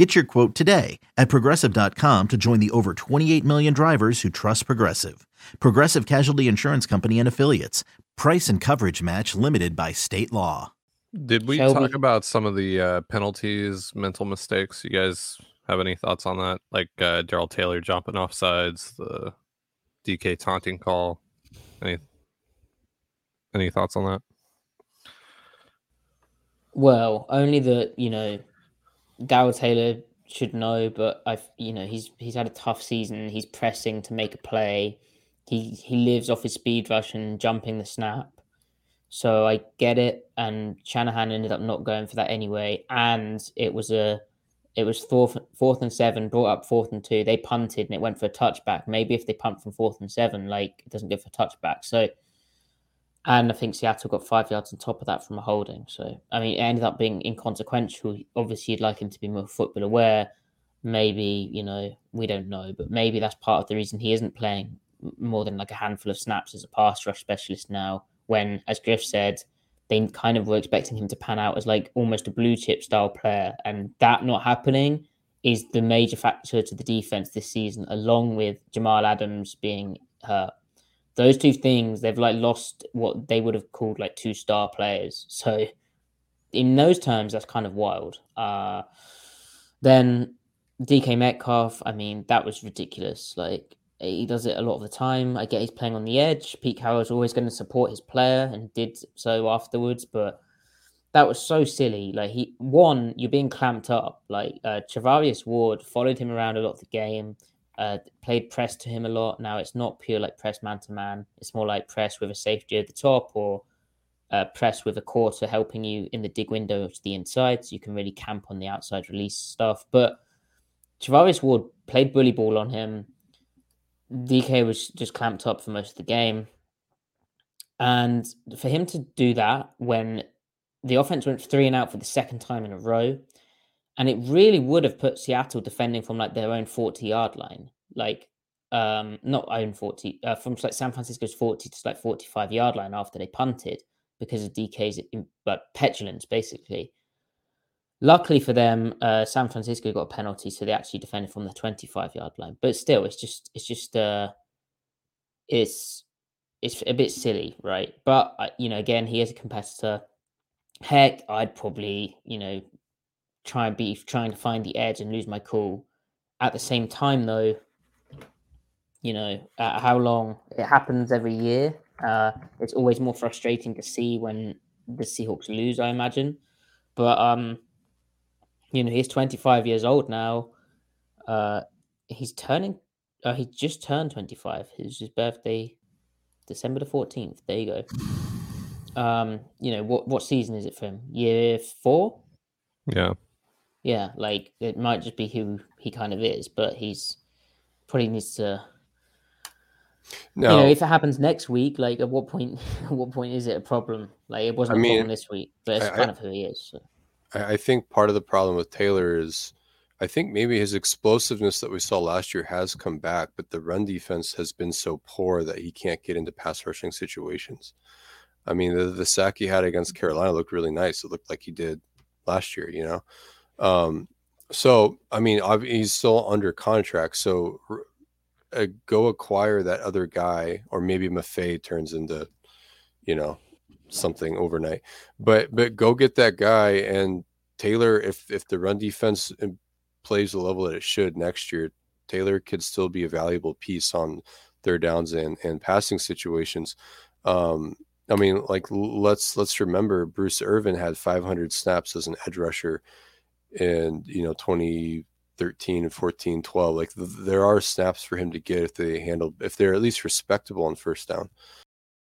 Get your quote today at progressive.com to join the over 28 million drivers who trust Progressive. Progressive Casualty Insurance Company and Affiliates. Price and coverage match limited by state law. Did we Shelby. talk about some of the uh, penalties, mental mistakes? You guys have any thoughts on that? Like uh, Darrell Taylor jumping off sides, the DK taunting call. Any any thoughts on that? Well, only that you know, Darrell Taylor should know, but I've you know he's he's had a tough season. He's pressing to make a play. He he lives off his speed rush and jumping the snap. So I get it. And Shanahan ended up not going for that anyway. And it was a it was fourth fourth and seven, brought up fourth and two. They punted and it went for a touchback. Maybe if they punt from fourth and seven, like it doesn't go for touchback. So and I think Seattle got five yards on top of that from a holding. So, I mean, it ended up being inconsequential. Obviously, you'd like him to be more football aware. Maybe, you know, we don't know, but maybe that's part of the reason he isn't playing more than like a handful of snaps as a pass rush specialist now. When, as Griff said, they kind of were expecting him to pan out as like almost a blue chip style player. And that not happening is the major factor to the defense this season, along with Jamal Adams being hurt those two things they've like lost what they would have called like two star players. So in those terms that's kind of wild. Uh then dk metcalf i mean that was ridiculous. Like he does it a lot of the time. I get he's playing on the edge. Pete carroll's always going to support his player and did so afterwards but that was so silly. Like he one you're being clamped up. Like uh Charvarius ward followed him around a lot of the game uh, played press to him a lot. Now it's not pure like press man to man. It's more like press with a safety at the top or uh, press with a quarter helping you in the dig window to the inside, so you can really camp on the outside release stuff. But Charvarius Ward played bully ball on him. DK was just clamped up for most of the game, and for him to do that when the offense went three and out for the second time in a row, and it really would have put Seattle defending from like their own 40 yard line, like um not own 40 uh, from like San Francisco's 40 to like 45 yard line after they punted because of DK's but petulance basically. Luckily for them, uh, San Francisco got a penalty, so they actually defended from the 25 yard line. But still, it's just it's just uh it's it's a bit silly, right? But uh, you know, again, he is a competitor. Heck, I'd probably you know try and be trying to find the edge and lose my cool. At the same time, though, you know, uh, how long it happens every year. Uh, it's always more frustrating to see when the Seahawks lose, I imagine. But um, you know, he's 25 years old now. Uh, he's turning. Uh, he just turned 25. It's his birthday, December the 14th. There you go. Um, you know what? What season is it for him? Year four. Yeah. Yeah, like it might just be who he kind of is, but he's probably needs to. No, You know, if it happens next week, like at what point? At what point is it a problem? Like it wasn't I a mean, problem this week, but it's I- kind I- of who he is. So. I, I think part of the problem with Taylor is I think maybe his explosiveness that we saw last year has come back, but the run defense has been so poor that he can't get into pass rushing situations. I mean, the, the sack he had against Carolina looked really nice. It looked like he did last year, you know? Um, so, I mean, he's still under contract. So uh, go acquire that other guy, or maybe Mafe turns into, you know, something overnight. But but go get that guy and Taylor. If if the run defense plays the level that it should next year, Taylor could still be a valuable piece on third downs and and passing situations. Um, I mean, like let's let's remember Bruce Irvin had 500 snaps as an edge rusher in you know 2013 and 14 12 like th- there are snaps for him to get if they handle if they're at least respectable on first down